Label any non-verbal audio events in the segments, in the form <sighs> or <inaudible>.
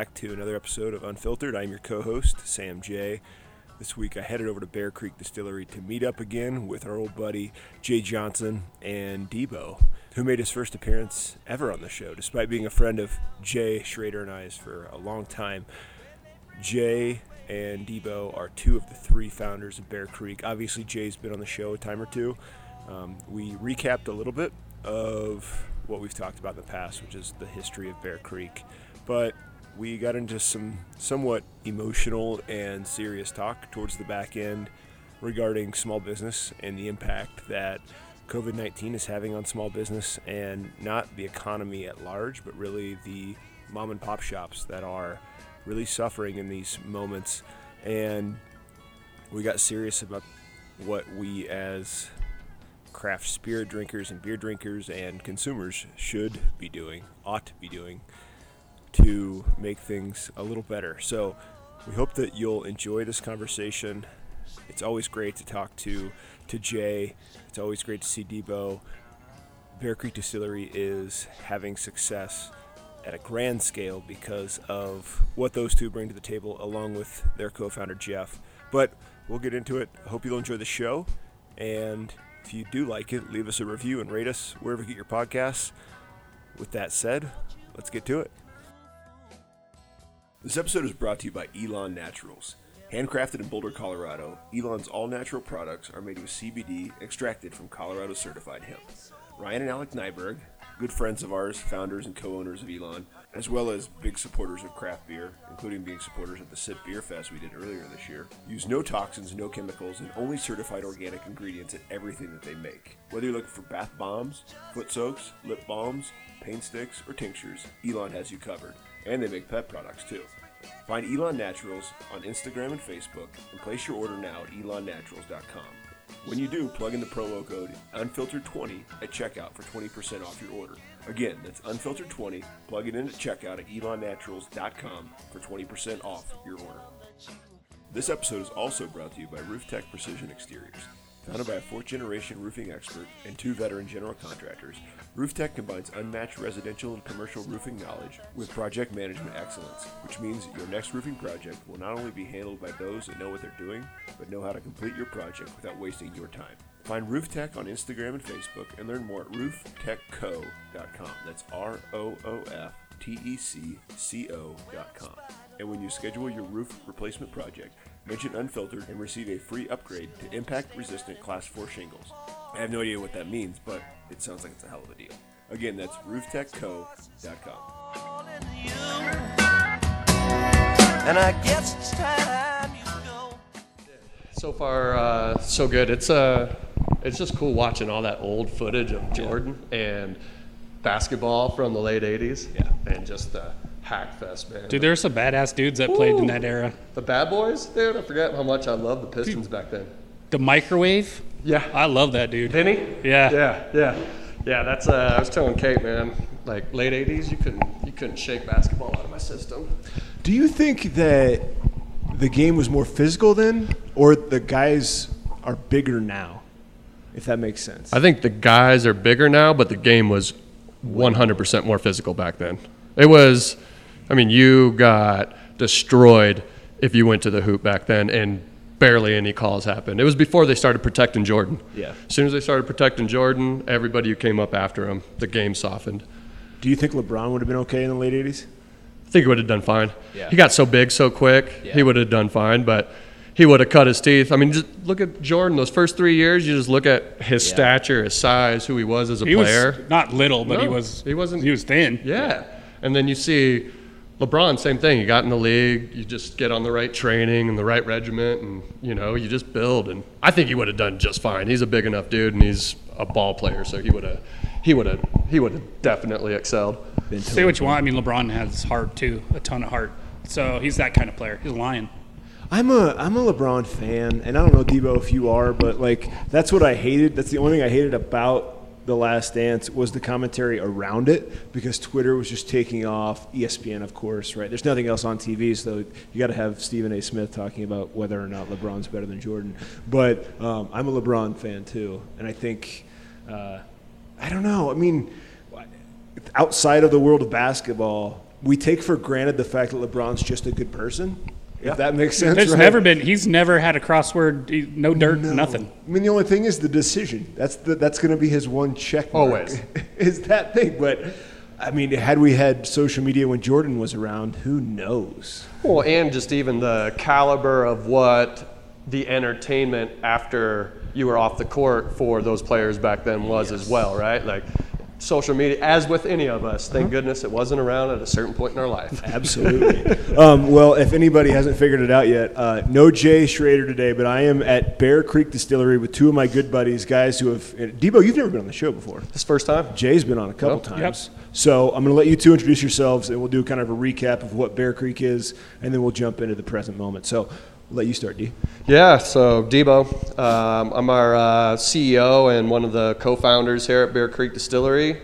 back to another episode of Unfiltered. I'm your co host, Sam J. This week I headed over to Bear Creek Distillery to meet up again with our old buddy Jay Johnson and Debo, who made his first appearance ever on the show, despite being a friend of Jay Schrader and I's for a long time. Jay and Debo are two of the three founders of Bear Creek. Obviously, Jay's been on the show a time or two. Um, we recapped a little bit of what we've talked about in the past, which is the history of Bear Creek. But we got into some somewhat emotional and serious talk towards the back end regarding small business and the impact that COVID 19 is having on small business and not the economy at large, but really the mom and pop shops that are really suffering in these moments. And we got serious about what we as craft spirit drinkers and beer drinkers and consumers should be doing, ought to be doing to make things a little better. So we hope that you'll enjoy this conversation. It's always great to talk to to Jay. It's always great to see Debo. Bear Creek Distillery is having success at a grand scale because of what those two bring to the table, along with their co-founder Jeff. But we'll get into it. I hope you'll enjoy the show, and if you do like it, leave us a review and rate us wherever you get your podcasts. With that said, let's get to it. This episode is brought to you by Elan Naturals. Handcrafted in Boulder, Colorado, Elan's all natural products are made with CBD extracted from Colorado certified hemp. Ryan and Alec Nyberg, good friends of ours, founders and co owners of Elan, as well as big supporters of craft beer, including being supporters of the SIP Beer Fest we did earlier this year, use no toxins, no chemicals, and only certified organic ingredients in everything that they make. Whether you're looking for bath bombs, foot soaks, lip balms, paint sticks, or tinctures, Elan has you covered. And they make pet products too. Find Elan Naturals on Instagram and Facebook and place your order now at elannaturals.com. When you do, plug in the promo code unfiltered20 at checkout for 20% off your order. Again, that's unfiltered20. Plug it in at checkout at elannaturals.com for 20% off your order. This episode is also brought to you by RoofTec Precision Exteriors. Founded by a fourth generation roofing expert and two veteran general contractors, RoofTec combines unmatched residential and commercial roofing knowledge with project management excellence, which means your next roofing project will not only be handled by those that know what they're doing, but know how to complete your project without wasting your time. Find RoofTec on Instagram and Facebook and learn more at rooftecco.com. That's R O O F T E C C O.com. And when you schedule your roof replacement project, mention Unfiltered and receive a free upgrade to impact resistant Class 4 shingles. I have no idea what that means, but it sounds like it's a hell of a deal. Again, that's rooftecco.com. And I guess it's time you go. So far, uh, so good. It's uh, it's just cool watching all that old footage of Jordan and basketball from the late '80s. Yeah. and just the hack fest, man. Dude, there were some badass dudes that played in that era. the bad boys, dude. I forget how much I loved the Pistons back then. The microwave. Yeah, I love that dude. Penny. Yeah. yeah, yeah, yeah. That's uh, I was telling Kate, man. Like late '80s, you couldn't you couldn't shake basketball out of my system. Do you think that the game was more physical then, or the guys are bigger now? If that makes sense. I think the guys are bigger now, but the game was 100% more physical back then. It was, I mean, you got destroyed if you went to the hoop back then, and barely any calls happened. It was before they started protecting Jordan. Yeah. As soon as they started protecting Jordan, everybody who came up after him, the game softened. Do you think LeBron would have been okay in the late '80s? I think he would have done fine. Yeah. He got so big so quick, Yeah. he would have done fine, but he would have cut his teeth. I mean, just look at Jordan. Those first three years, you just look at his stature, his size, who he was as a He player. was not little, but he was. he wasn't- He was thin. Yeah. And then you see LeBron, same thing. You got in the league, you just get on the right training and the right regiment, and you know you just build. And I think he would have done just fine. He's a big enough dude, and he's a ball player, so he would have, he would have, he would have definitely excelled. Say what you want. I mean, LeBron has heart too, a ton of heart. So he's that kind of player. He's a lion. I'm a I'm a LeBron fan, and I don't know Debo if you are, but like that's what I hated. That's the only thing I hated about the Last Dance was the commentary around it because Twitter was just taking off. ESPN, of course, right? There's nothing else on TV, so you got to have Stephen A. Smith talking about whether or not LeBron's better than Jordan. But um, I'm a LeBron fan too, and I think uh, I don't know. I mean, outside of the world of basketball, we take for granted the fact that LeBron's just a good person. Yeah. If that makes sense. There's right? never been. He's never had a crossword. No dirt. No. Nothing. I mean, the only thing is the decision. That's the, that's going to be his one check. mark, Always. <laughs> is that thing. But I mean, had we had social media when Jordan was around, who knows? Well, and just even the caliber of what the entertainment after you were off the court for those players back then was as well, right? Like social media, as with any of us, thank goodness it wasn't around at a certain point in our life. <laughs> Absolutely. um, well, if anybody hasn't figured it out yet, uh, no Jay Schrader today, but I am at Bear Creek Distillery with two of my good buddies, guys who have. Debo, you've never been on the show before. This first time? Jay's been on a couple Yep. times. So I'm going to let you two introduce yourselves, and we'll do kind of a recap of what Bear Creek is, and then we'll jump into the present moment. So I'll let you start, D. Yeah, so Debo, um, I'm our uh, CEO and one of the co-founders here at Bear Creek Distillery.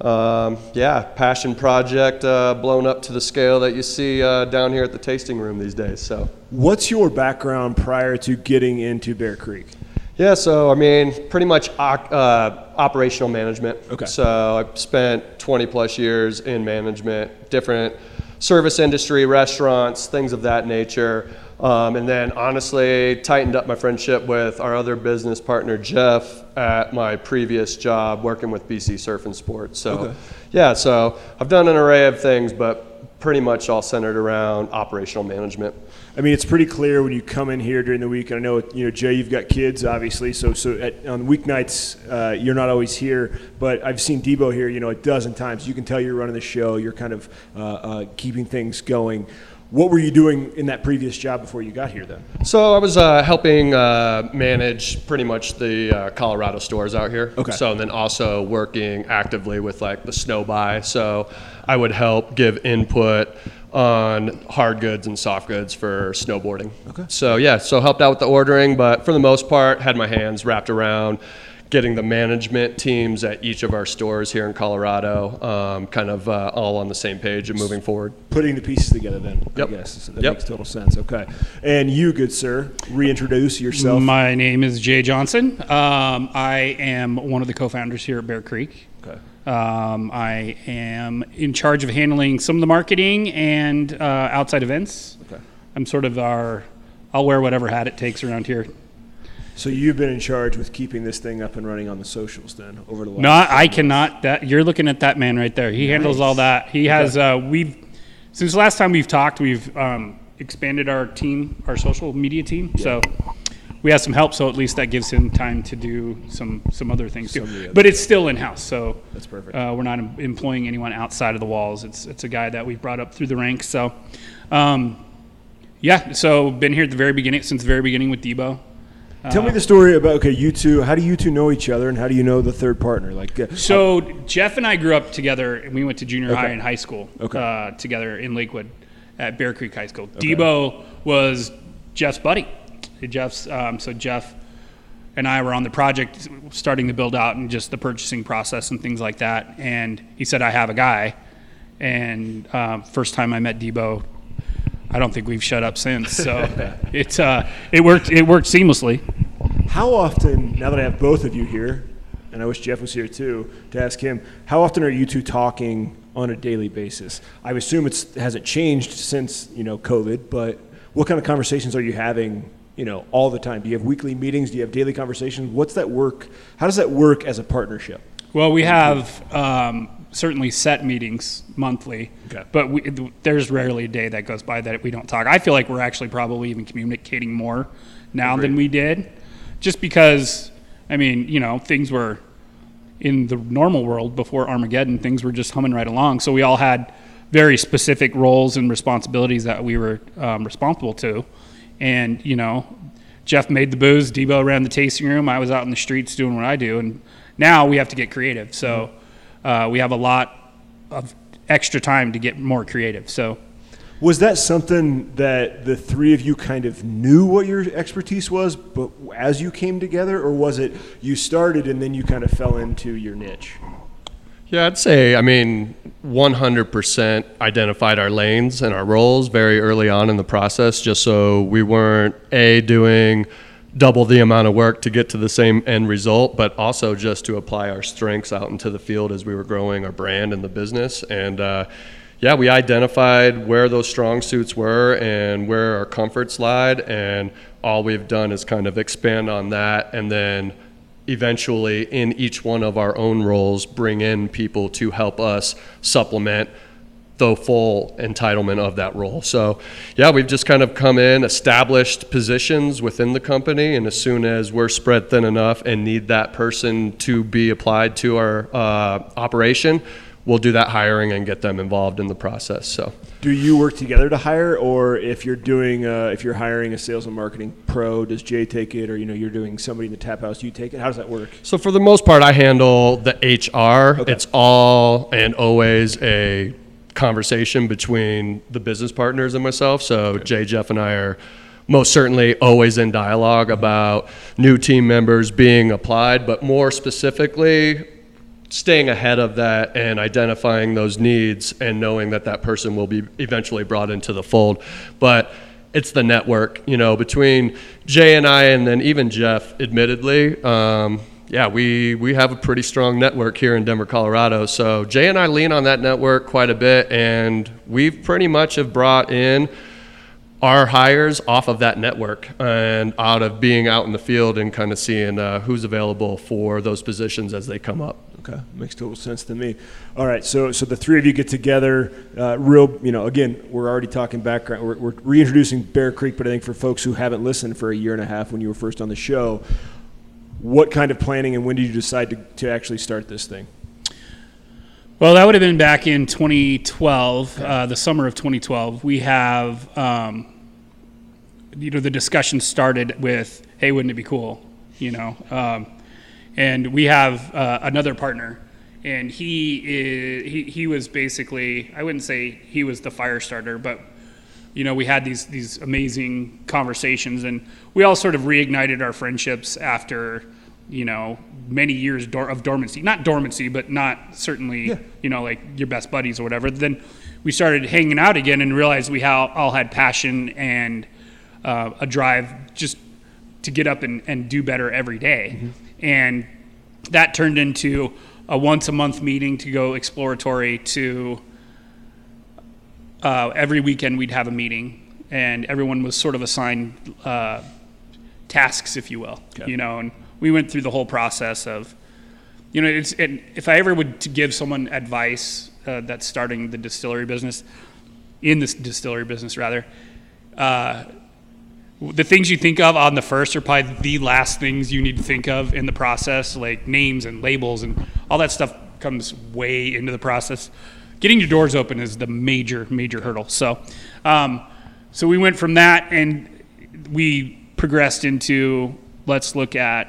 Um, yeah, passion project uh, blown up to the scale that you see uh, down here at the tasting room these days. So. What's your background prior to getting into Bear Creek? Yeah, so I mean, pretty much uh, operational management. Okay. So I've spent 20 plus years in management, different service industry, restaurants, things of that nature. Um, and then honestly, tightened up my friendship with our other business partner, Jeff, at my previous job working with BC Surf and Sports. So, Okay. yeah, so I've done an array of things, but pretty much all centered around operational management. I mean, it's pretty clear when you come in here during the week. And I know, you know, Jay, you've got kids, obviously. So, so at, on weeknights, uh, you're not always here. But I've seen Debo here, you know, a dozen times. You can tell you're running the show. You're kind of uh, uh, keeping things going. What were you doing in that previous job before you got here, then? So I was uh, helping uh, manage pretty much the uh, Colorado stores out here. Okay. So and then also working actively with like the snow buy. So I would help give input on hard goods and soft goods for snowboarding. Okay. So yeah, so helped out with the ordering, but for the most part, had my hands wrapped around getting the management teams at each of our stores here in Colorado um, kind of uh, all on the same page and moving forward. Putting the pieces together, then, Yep. I guess. That Yep. makes total sense. Okay. And you, good sir, reintroduce yourself. My name is Jay Johnson. Um, I am one of the co-founders here at Bear Creek. okay. Um, I am in charge of handling some of the marketing and uh, outside events. Okay. I'm sort of our. I'll wear whatever hat it takes around here. So you've been in charge with keeping this thing up and running on the socials, then, over the last No, I months. cannot. That you're looking at that man right there. He handles all that. He has. Uh, we've since the last time we've talked, we've um, expanded our team, our social media team. So we have some help. So at least that gives him time to do some some other things Some too. other But it's still in house. So That's perfect. Uh, we're not employing anyone outside of the walls. It's it's a guy that we've brought up through the ranks. So. Um, yeah, so been here at the very beginning, since the very beginning with Debo. Tell me the story about okay, you two. How do you two know each other, and how do you know the third partner? Like, uh, So Jeff and I grew up together, and we went to junior high and high school Okay. uh, together in Lakewood at Bear Creek High School. Debo was Jeff's buddy. Jeff's um, so Jeff and I were on the project, starting to build out and just the purchasing process and things like that. And he said, "I have a guy." And um, first time I met Debo, I don't think we've shut up since. So <laughs> it's uh, it worked. It worked seamlessly. how often? Now that I have both of you here, and I wish Jeff was here too to ask him, how often are you two talking on a daily basis? I assume it's it hasn't changed since you know COVID, but what kind of conversations are you having? You know, all the time. Do you have weekly meetings? Do you have daily conversations? What's that work? How does that work as a partnership? Well, we have um, certainly set meetings monthly, Okay. but we, there's rarely a day that goes by that we don't talk. I feel like we're actually probably even communicating more now than we did, just because, I mean, you know, things were in the normal world before Armageddon, things were just humming right along. So we all had very specific roles and responsibilities that we were um, responsible to. And, you know, Jeff made the booze, Debo ran the tasting room, I was out in the streets doing what I do. And now we have to get creative. So uh, we have a lot of extra time to get more creative. So Was that something that the three of you kind of knew what your expertise was, but as you came together, or was it you started and then you kind of fell into your niche? Yeah, I'd say, I mean, 100% identified our lanes and our roles very early on in the process, just so we weren't A, doing double the amount of work to get to the same end result, but also just to apply our strengths out into the field as we were growing our brand and the business. And, uh, yeah, we identified where those strong suits were and where our comforts lied, and all we've done is kind of expand on that, and then eventually in each one of our own roles bring in people to help us supplement the full entitlement of that role. So, yeah, we've just kind of come in, established positions within the company, and as soon as we're spread thin enough and need that person to be applied to our uh, operation, we'll do that hiring and get them involved in the process. So, do you work together to hire, or if you're doing uh, if you're hiring a sales and marketing pro, does Jay take it, or you know you're doing somebody in the tap house, you take it? How does that work? So for the most part, I handle the HR. Okay. It's all and always a conversation between the business partners and myself. So okay. Jay, Jeff, and I are most certainly always in dialogue about new team members being applied, but more specifically, staying ahead of that and identifying those needs and knowing that that person will be eventually brought into the fold. But it's the network, you know, between Jay and I, and then even Jeff, admittedly. Um, yeah, we, we have a pretty strong network here in Denver, Colorado. So Jay and I lean on that network quite a bit, and we've pretty much have brought in our hires off of that network and out of being out in the field and kind of seeing uh, who's available for those positions as they come up. Okay, makes total sense to me. All right, so so the three of you get together. Uh, real, you know, again, we're already talking background. We're, we're reintroducing Bear Creek, but I think for folks who haven't listened for a year and a half when you were first on the show, what kind of planning and when did you decide to, to actually start this thing? Well, that would have been back in 2012, uh, the summer of 2012. We have, um, you know, the discussion started with, "Hey, wouldn't it be cool?" You know, um, and we have uh, another partner, and he is he, he was basically I wouldn't say he was the fire starter, but you know, we had these these amazing conversations, and we all sort of reignited our friendships after you know many years of dormancy not dormancy but not certainly yeah. you know like your best buddies or whatever then we started hanging out again and realized we all had passion and uh, a drive just to get up and, and do better every day. Mm-hmm. and that turned into a once a month meeting to go exploratory to uh, every weekend we'd have a meeting, and everyone was sort of assigned uh, tasks, if you will. Okay. You know, and we went through the whole process of, you know, it's it, if I ever would to give someone advice uh, that's starting the distillery business, in this distillery business rather, uh, the things you think of on the first are probably the last things you need to think of in the process, like names and labels and all that stuff comes way into the process getting your doors open is the major major hurdle. So, um, so we went from that and we progressed into let's look at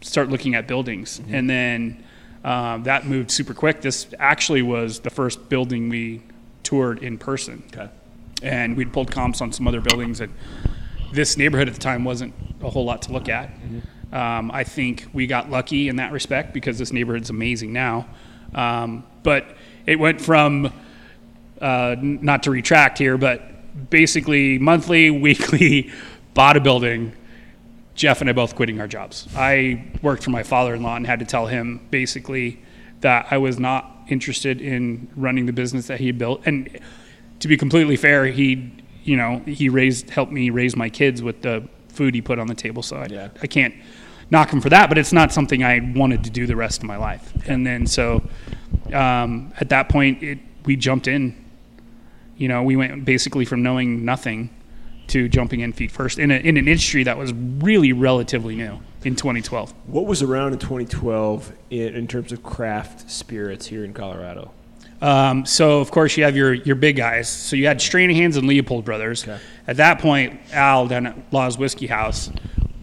start looking at buildings, mm-hmm. and then um, that moved super quick. This actually was the first building we toured in person. Okay. And we'd pulled comps on some other buildings, and this neighborhood at the time wasn't a whole lot to look at. Mm-hmm. Um, I think we got lucky in that respect because this neighborhood's amazing now. Um, but it went from uh, not to retract here, but basically monthly, <laughs> weekly bodybuilding. Jeff and I both quitting our jobs. I worked for my father-in-law and had to tell him basically that I was not interested in running the business that he had built. And to be completely fair, he, you know, he raised helped me raise my kids with the food he put on the table. So I, yeah. I can't knock him for that, but it's not something I wanted to do the rest of my life. And then so um, at that point, it, we jumped in. You know, we went basically from knowing nothing to jumping in feet first in, a, in an industry that was really relatively new in 2012. What was around in 2012 in, in terms of craft spirits here in Colorado? Um, so of course you have your your big guys. So you had Stranahan's and Leopold Brothers. Okay. At that point, Al down at Laws Whiskey House,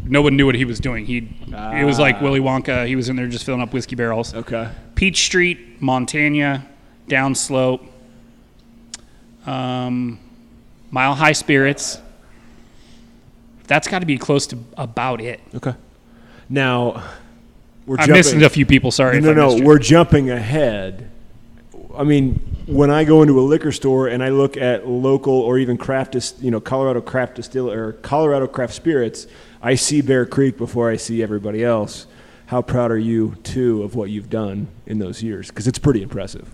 no one knew what he was doing. He ah. it was like ah. Willy Wonka. He was in there just filling up whiskey barrels. Okay. Peach Street, Montanya, Downslope, um, Mile High Spirits. That's got to be close to about it. Okay. Now, we're I'm jumping. missing a few people. Sorry. No, no, no. We're jumping ahead. I mean, when I go into a liquor store and I look at local or even craft, you know, Colorado craft distill or Colorado craft spirits, I see Bear Creek before I see everybody else how proud are you too of what you've done in those years? Because it's pretty impressive.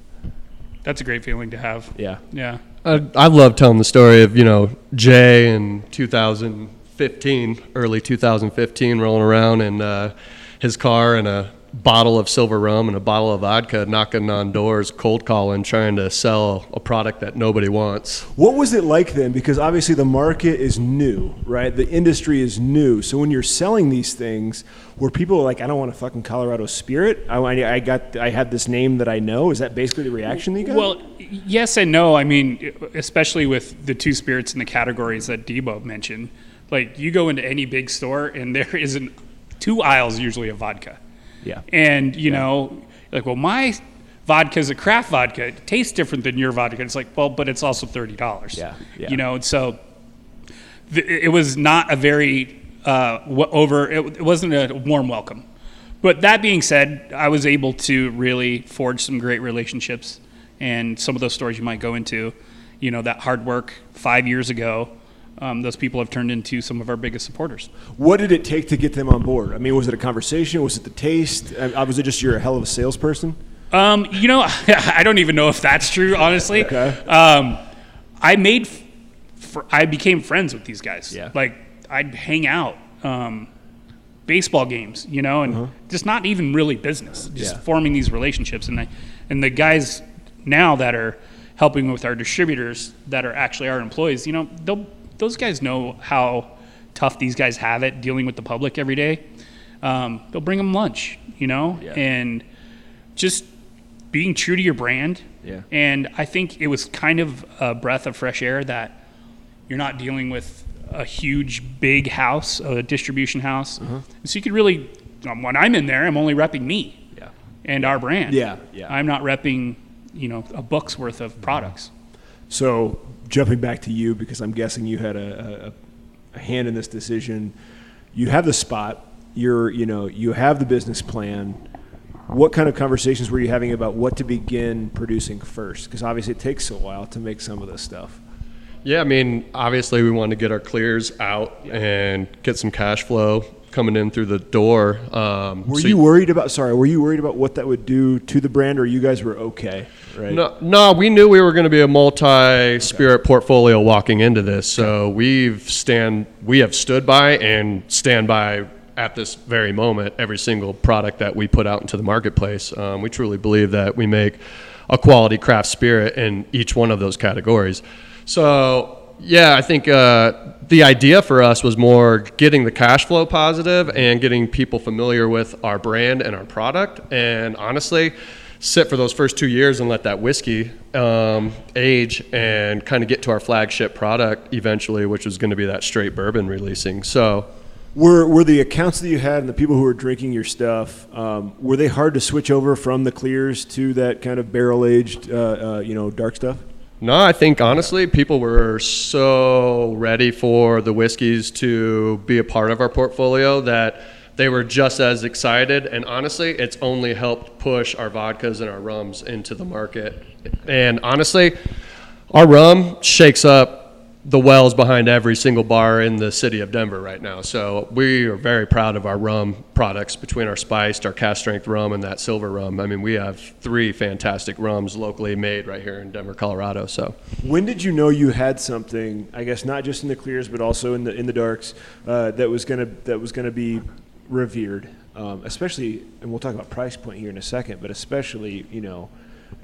That's a great feeling to have. Yeah. Yeah. I, I love telling the story of you know Jay in 2015, early 2015, rolling around in uh, his car and a bottle of silver rum and a bottle of vodka, knocking on doors, cold calling, trying to sell a product that nobody wants. What was it like then? Because obviously the market is new, right? The industry is new. So when you're selling these things, were people are like, I don't want a fucking Colorado Spirit. I, I I got, I had this name that I know. Is that basically the reaction that you got? Well, yes and no. I mean, especially with the two spirits in the categories that Debo mentioned. Like, you go into any big store and there isn't two aisles usually of vodka. Yeah. And, you know, like, well, my vodka is a craft vodka. It tastes different than your vodka. It's like, well, but it's also $30. Yeah, yeah. You know, and so th- it was not a very uh, w- over, it, it wasn't a warm welcome. But that being said, I was able to really forge some great relationships. And some of those stories you might go into, you know, that hard work five years ago, um, those people have turned into some of our biggest supporters. What did it take to get them on board? I mean, was it a conversation? Was it the taste? I, was it just you're a hell of a salesperson? Um, you know, <laughs> I don't even know if that's true, honestly. Okay. Um, I made, fr- I became friends with these guys. Yeah. Like I'd hang out, um, baseball games, you know, and just not even really business, just Uh-huh. Yeah. forming these relationships. And I, and the guys now that are helping with our distributors that are actually our employees, you know, they'll, those guys know how tough these guys have it dealing with the public every day. Um, they'll bring them lunch, you know, Yeah. and just being true to your brand. Yeah. And I think it was kind of a breath of fresh air that you're not dealing with a huge, big house, a distribution house. Uh-huh. So you could really, um, when I'm in there, I'm only repping me Yeah. and our brand. Yeah, yeah. I'm not repping, you know, a book's worth of products. So jumping back to you, because I'm guessing you had a, a, a hand in this decision. You have the spot. You're, you know, you have the business plan. What kind of conversations were you having about what to begin producing first? Because obviously it takes a while to make some of this stuff. Yeah, I mean, obviously we wanted to get our clears out and get some cash flow coming in through the door. Um, Were so- you worried about? Sorry, were you worried about what that would do to the brand, or you guys were okay? Right. No, no, we knew we were going to be a multi-spirit portfolio walking into this. So we've stand, we have stood by and stand by at this very moment every single product that we put out into the marketplace. Um, we truly believe that we make a quality craft spirit in each one of those categories. So yeah, I think uh, the idea for us was more getting the cash flow positive and getting people familiar with our brand and our product. And honestly, sit for those first two years and let that whiskey um, age and kind of get to our flagship product eventually, which was going to be that straight bourbon releasing. So. Were were the accounts that you had and the people who were drinking your stuff um, were they hard to switch over from the clears to that kind of barrel aged, uh, uh, you know, dark stuff? No, I think honestly, people were so ready for the whiskeys to be a part of our portfolio that they were just as excited. And honestly, it's only helped push our vodkas and our rums into the market. And honestly, our rum shakes up the wells behind every single bar in the city of Denver right now. So we are very proud of our rum products between our spiced, our cask strength rum, and that silver rum. I mean, we have three fantastic rums locally made right here in Denver, Colorado. So. When did you know you had something? I guess not just in the clears, but also in the in the darks uh, that was gonna that was gonna be revered, um, especially. And we'll talk about price point here in a second, but especially you know.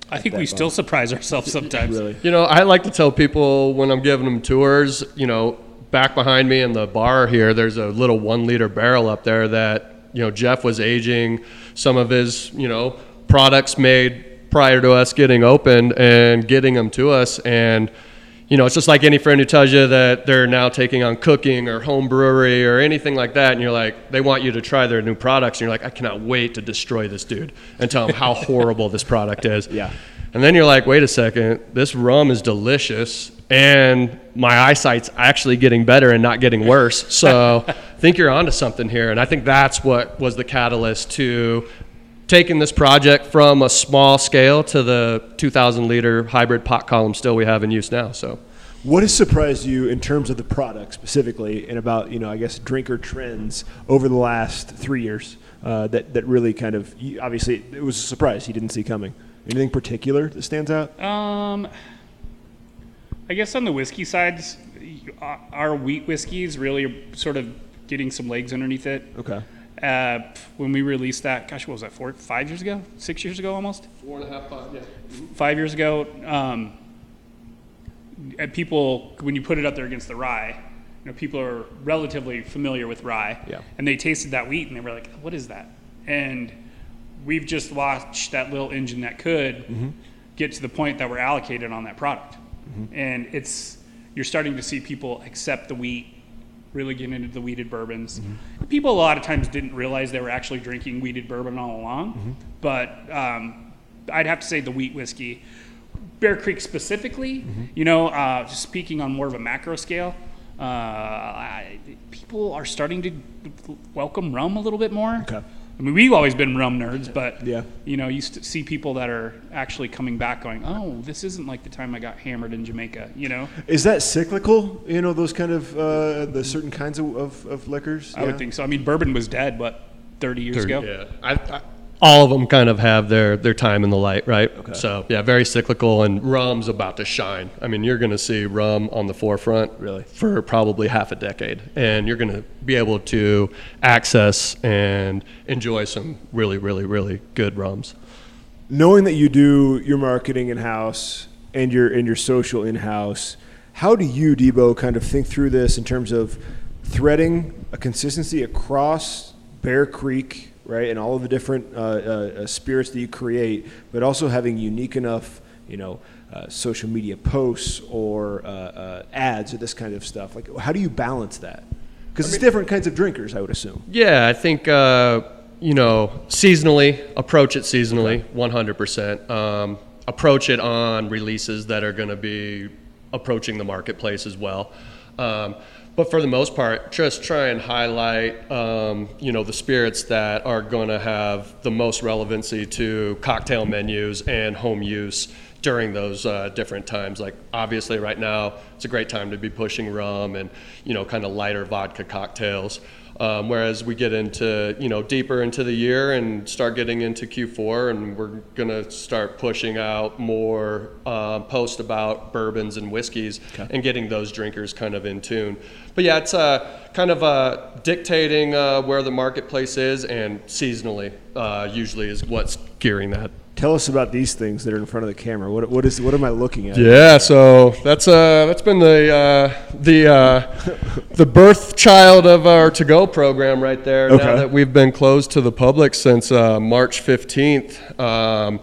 I think that we still surprise ourselves sometimes. <laughs> Really? You know, I like to tell people when I'm giving them tours, you know, back behind me in the bar here, there's a little one liter barrel up there that, you know, Jeff was aging some of his, you know, products made prior to us getting opened and getting them to us. And, you know, it's just like any friend who tells you that they're now taking on cooking or home brewery or anything like that. And you're like, they want you to try their new products. And you're like, I cannot wait to destroy this dude and tell him how <laughs> horrible this product is. Yeah. And then you're like, wait a second, this rum is delicious, and my eyesight's actually getting better and not getting worse. So I <laughs> think you're onto something here. And I think that's what was the catalyst to taking this project from a small scale to the 2,000 liter hybrid pot column still we have in use now. So. What has surprised you in terms of the product specifically, and about you know I guess drinker trends over the last three years uh, that that really kind of obviously it was a surprise you didn't see coming. Anything particular that stands out? Um, I guess on the whiskey side, uh, our wheat whiskeys really are sort of getting some legs underneath it. Okay. Uh, when we released that, gosh, what was that? Four, five years ago, six years ago, almost Four and a half, five, yeah. five years ago. Um, and people, when you put it up there against the rye, you know, people are relatively familiar with rye, Yeah. and they tasted that wheat and they were like, "What is that?" And we've just watched that little engine that could get to the point that we're allocated on that product, and it's you're starting to see people accept the wheat, really get into the wheated bourbons. People a lot of times didn't realize they were actually drinking wheated bourbon all along, but um, I'd have to say the wheat whiskey. Bear Creek specifically, you know, uh, just speaking on more of a macro scale, uh, I, people are starting to welcome rum a little bit more. Okay. I mean, we've always been rum nerds, but Yeah. you know, you st- see people that are actually coming back, going, "Oh, this isn't like the time I got hammered in Jamaica," you know. Is that cyclical? You know, those kind of uh, the certain kinds of, of, of liquors. I would think so. I mean, bourbon was dead, what, 30 years ago? Yeah, I, I, all of them kind of have their their time in the light, right? Okay. So yeah, very cyclical, and rum's about to shine. I mean, you're going to see rum on the forefront Really? for probably half a decade, and you're going to be able to access and enjoy some really, really, really good rums. knowing that you do your marketing in house and your and your social in house, how do you, Debo, kind of think through this in terms of threading a consistency across Bear Creek, right, and all of the different uh, uh, uh, spirits that you create, but also having unique enough, you know. Uh, social media posts or uh, uh, ads or this kind of stuff. Like, how do you balance that? Because it's different kinds of drinkers, I would assume. Yeah, I think uh, you know seasonally approach it seasonally, 100%. Um, approach it on releases that are going to be approaching the marketplace as well. Um, but for the most part, just try and highlight um, you know the spirits that are going to have the most relevancy to cocktail menus and home use during those uh, different times. Like obviously, right now it's a great time to be pushing rum and you know kind of lighter vodka cocktails. Um, whereas we get into you know deeper into the year and start getting into Q4, and we're gonna start pushing out more uh, posts about bourbons and whiskeys and getting those drinkers kind of in tune. But yeah, it's uh, kind of uh, dictating uh, where the marketplace is, and seasonally uh, usually is what's gearing that. Tell us about these things that are in front of the camera. What, what is what am I looking at? Yeah, so that's uh that's been the uh, the uh, <laughs> the birth child of our to go program right there. Okay. Now that we've been closed to the public since uh, March fifteenth, um,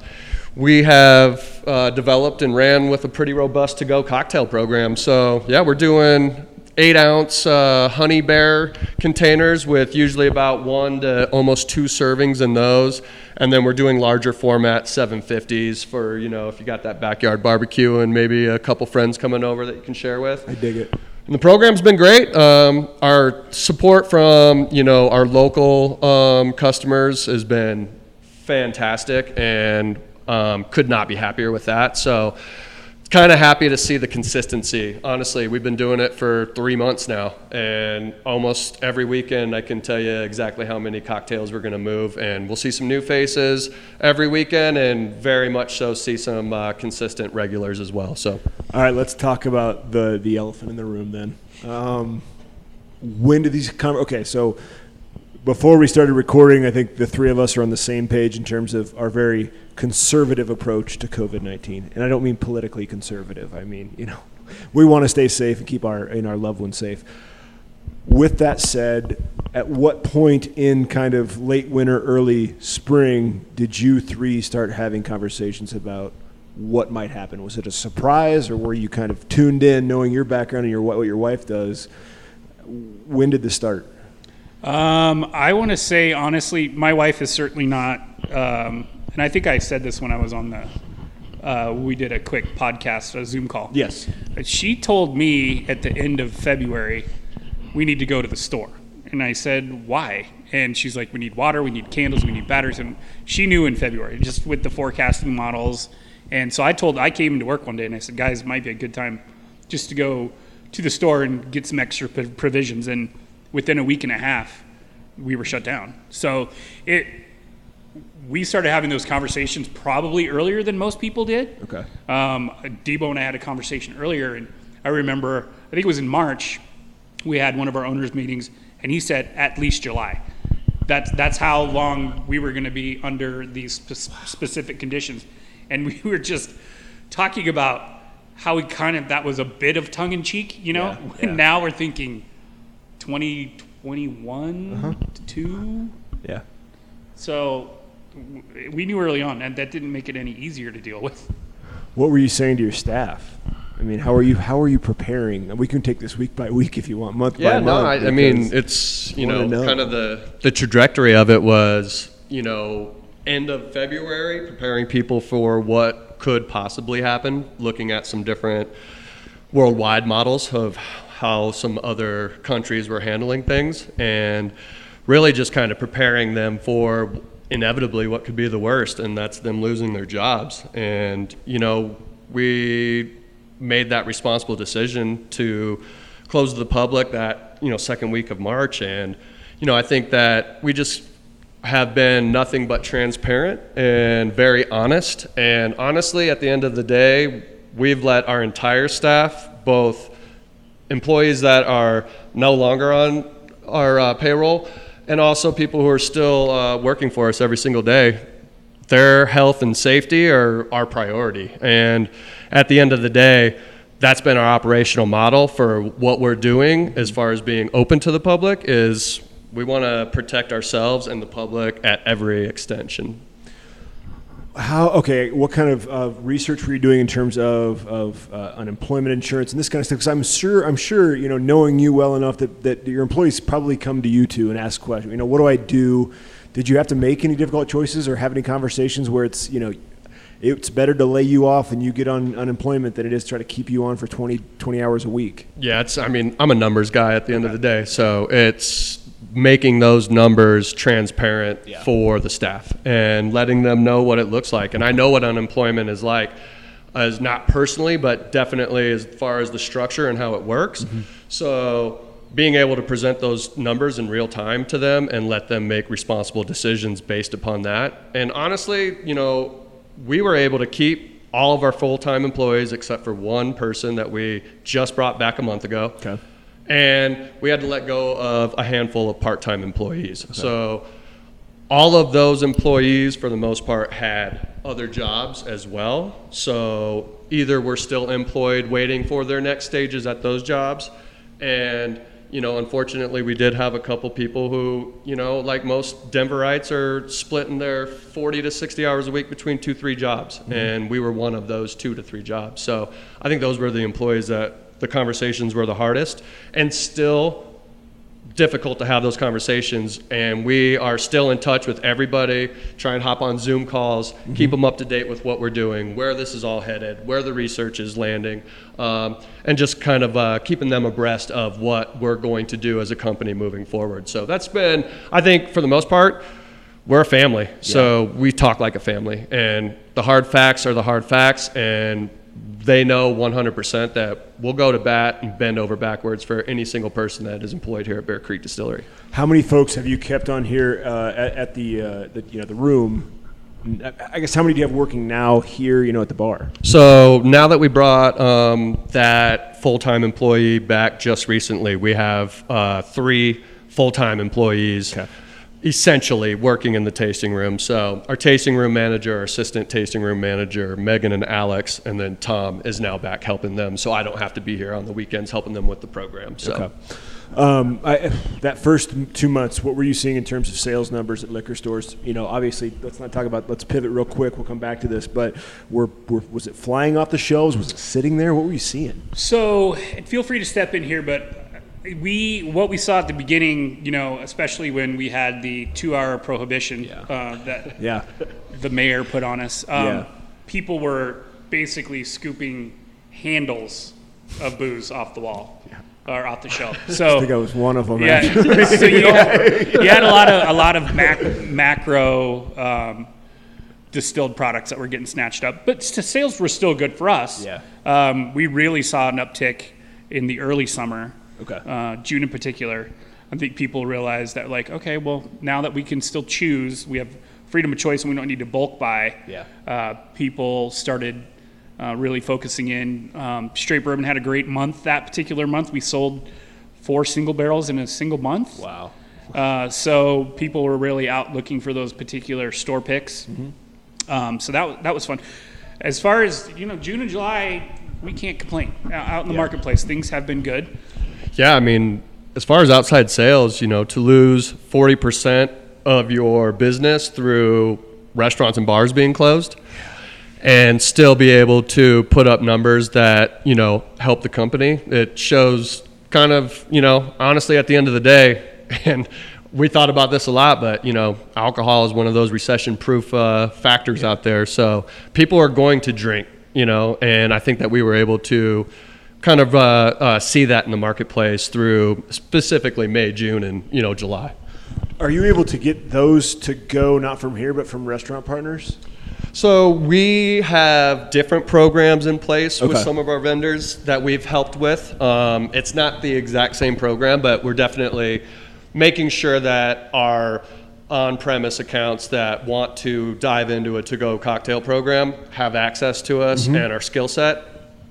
we have uh, developed and ran with a pretty robust to go cocktail program. So yeah, we're doing eight ounce uh, honey bear containers with usually about one to almost two servings in those. And then we're doing larger format 750s for, you know, if you got that backyard barbecue and maybe a couple friends coming over that you can share with. I dig it. And the program's been great. Um, our support from you know our local um, customers has been fantastic, and um, could not be happier with that. So, kind of happy to see the consistency. Honestly, we've been doing it for three months now, and almost every weekend I can tell you exactly how many cocktails we're going to move, and we'll see some new faces every weekend, and very much so see some uh, consistent regulars as well. So. All right, let's talk about the the elephant in the room then. Um, when did these come? Okay, so before we started recording, I think the three of us are on the same page in terms of our very conservative approach to COVID nineteen, and I don't mean politically conservative. I mean, you know, <laughs> we want to stay safe and keep our and our loved ones safe. With that said, at what point in kind of late winter, early spring did you three start having conversations about what might happen? Was it a surprise, or were you kind of tuned in, knowing your background and your what your wife does? When did this start? Um, I want to say honestly, my wife is certainly not, um, and I think I said this when I was on the. Uh, we did a quick podcast, a Zoom call. Yes. But she told me at the end of February, we need to go to the store. And I said, why? And she's like, we need water, we need candles, we need batteries. And she knew in February, just with the forecasting models. And so I told, I came into work one day and I said, guys, it might be a good time just to go to the store and get some extra provisions. And within a week and a half, we were shut down. So it, we started having those conversations probably earlier than most people did. Okay. Um, Debo and I had a conversation earlier, and I remember, I think it was in March, we had one of our owners' meetings, and he said at least July. That's that's how long we were going to be under these spe- specific conditions, and we <laughs> were just talking about how we kind of that was a bit of tongue in cheek, you know. Yeah, And yeah. <laughs> now we're thinking 2021 Uh-huh. to two. Yeah. So we knew early on, and that didn't make it any easier to deal with. What were you saying to your staff? I mean, how are you? How are you preparing? We can take this week by week if you want, month by Yeah, month. no, I, I mean, it's you know, know. kind of the the trajectory of it was you know end of February, preparing people for what could possibly happen, looking at some different worldwide models of how some other countries were handling things, and really just kind of preparing them for inevitably what could be the worst, and that's them losing their jobs. And you know, we made that responsible decision to close to the public that you know second week of March, and you know, I think that we just have been nothing but transparent and very honest. And honestly, at the end of the day, we've let our entire staff, both employees that are no longer on our uh, payroll, and also people who are still uh, working for us every single day, their health and safety are our priority. And at the end of the day, that's been our operational model for what we're doing as far as being open to the public is we want to protect ourselves and the public at every extension. How okay? What kind of uh, research were you doing in terms of, of uh, unemployment insurance and this kind of stuff? Because I'm sure I'm sure you know knowing you well enough that, that your employees probably come to you too and ask questions. You know, what do I do? Did you have to make any difficult choices or have any conversations where it's you know it's better to lay you off and you get on unemployment than it is to try to keep you on for 20, 20 hours a week? Yeah, it's. I mean, I'm a numbers guy at the end of the day, so it's making those numbers transparent Yeah. for the staff and letting them know what it looks like. And I know what unemployment is like, as not personally, but definitely as far as the structure and how it works. Mm-hmm. So being able to present those numbers in real time to them and let them make responsible decisions based upon that. And honestly, you know, we were able to keep all of our full-time employees except for one person that we just brought back a month ago. Okay. And we had to let go of a handful of part-time employees. So all of those employees, for the most part, had other jobs as well. So either we're still employed waiting for their next stages at those jobs. And, you know, unfortunately, we did have a couple people who, you know, like most Denverites, are splitting their 40 to 60 hours a week between two, three jobs. Mm-hmm. And we were one of those two to three jobs. So I think those were the employees that the conversations were the hardest. And still, difficult to have those conversations. And we are still in touch with everybody try and hop on zoom calls keep them up to date with what we're doing where this is all headed where the research is landing um, and just kind of uh, keeping them abreast of what we're going to do as a company moving forward. So that's been i think for the most part we're a family. So we talk like a family and the hard facts are the hard facts and they know 100% that we'll go to bat and bend over backwards for any single person that is employed here at Bear Creek Distillery. How many folks have you kept on here uh, at, at the, uh, the you know the room? I guess how many do you have working now here? You know, at the bar. So now that we brought um, that full-time employee back just recently, we have uh, three full-time employees. Okay. Essentially working in the tasting room. So our tasting room manager, our assistant tasting room manager, Megan and Alex, and then Tom is now back helping them. So I don't have to be here on the weekends helping them with the program. So Okay. Um, I, that first two months, what were you seeing in terms of sales numbers at liquor stores? You know, obviously, let's not talk about. Let's pivot real quick. We'll come back to this. But were, were was it flying off the shelves? Was it sitting there? What were you seeing? So, and feel free to step in here, but we what we saw at the beginning, you know, especially when we had the two-hour prohibition uh, that <laughs> Yeah. the mayor put on us, um, Yeah. people were basically scooping handles of booze off the wall or off the shelf. <laughs> So I think I was one of them. yeah, <laughs> so you had, you had a lot of a lot of mac, macro um, distilled products that were getting snatched up, but st- sales were still good for us. Yeah. um, we really saw an uptick in the early summer. Okay. uh, June in particular. I think people realized that like, okay, well, now that we can still choose, we have freedom of choice and we don't need to bulk buy, Yeah. uh, people started uh, really focusing in. Um, Straight Bourbon had a great month that particular month. We sold four single barrels in a single month. Wow. Uh, so people were really out looking for those particular store picks. Um, so that that was fun. As far as you know, June and July, we can't complain. Out in the Yeah. marketplace, things have been good. Yeah, I mean, as far as outside sales, you know, to lose 40% of your business through restaurants and bars being closed and still be able to put up numbers that, you know, help the company, it shows kind of, you know, honestly at the end of the day, <laughs> and we thought about this a lot, but, you know, alcohol is one of those recession proof uh, factors out there. So people are going to drink, you know, and I think that we were able to kind of uh, uh, see that in the marketplace through specifically May, June, and you know July. Are you able to get those to go not from here but from restaurant partners? So we have different programs in place with some of our vendors that we've helped with. Um, it's not the exact same program, but we're definitely making sure that our on-premise accounts that want to dive into a to-go cocktail program have access to us and our skill set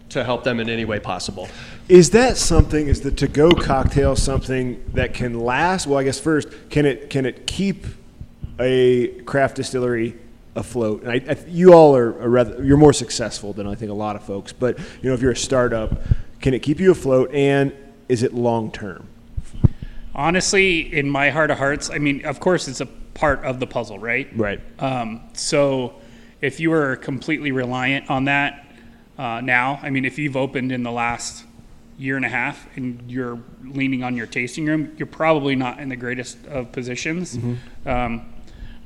to help them in any way possible. Is that something? Is the to-go cocktail something that can last? Well, I guess first, can it can it keep a craft distillery afloat? And I, I, you all are, are rather you're more successful than I think a lot of folks. But you know, if you're a startup, can it keep you afloat? And is it long term? Honestly, in my heart of hearts, I mean, of course, it's a part of the puzzle, right? Right. Um, so if you are completely reliant on that uh, now, I mean, if you've opened in the last year and a half and you're leaning on your tasting room, you're probably not in the greatest of positions. Um,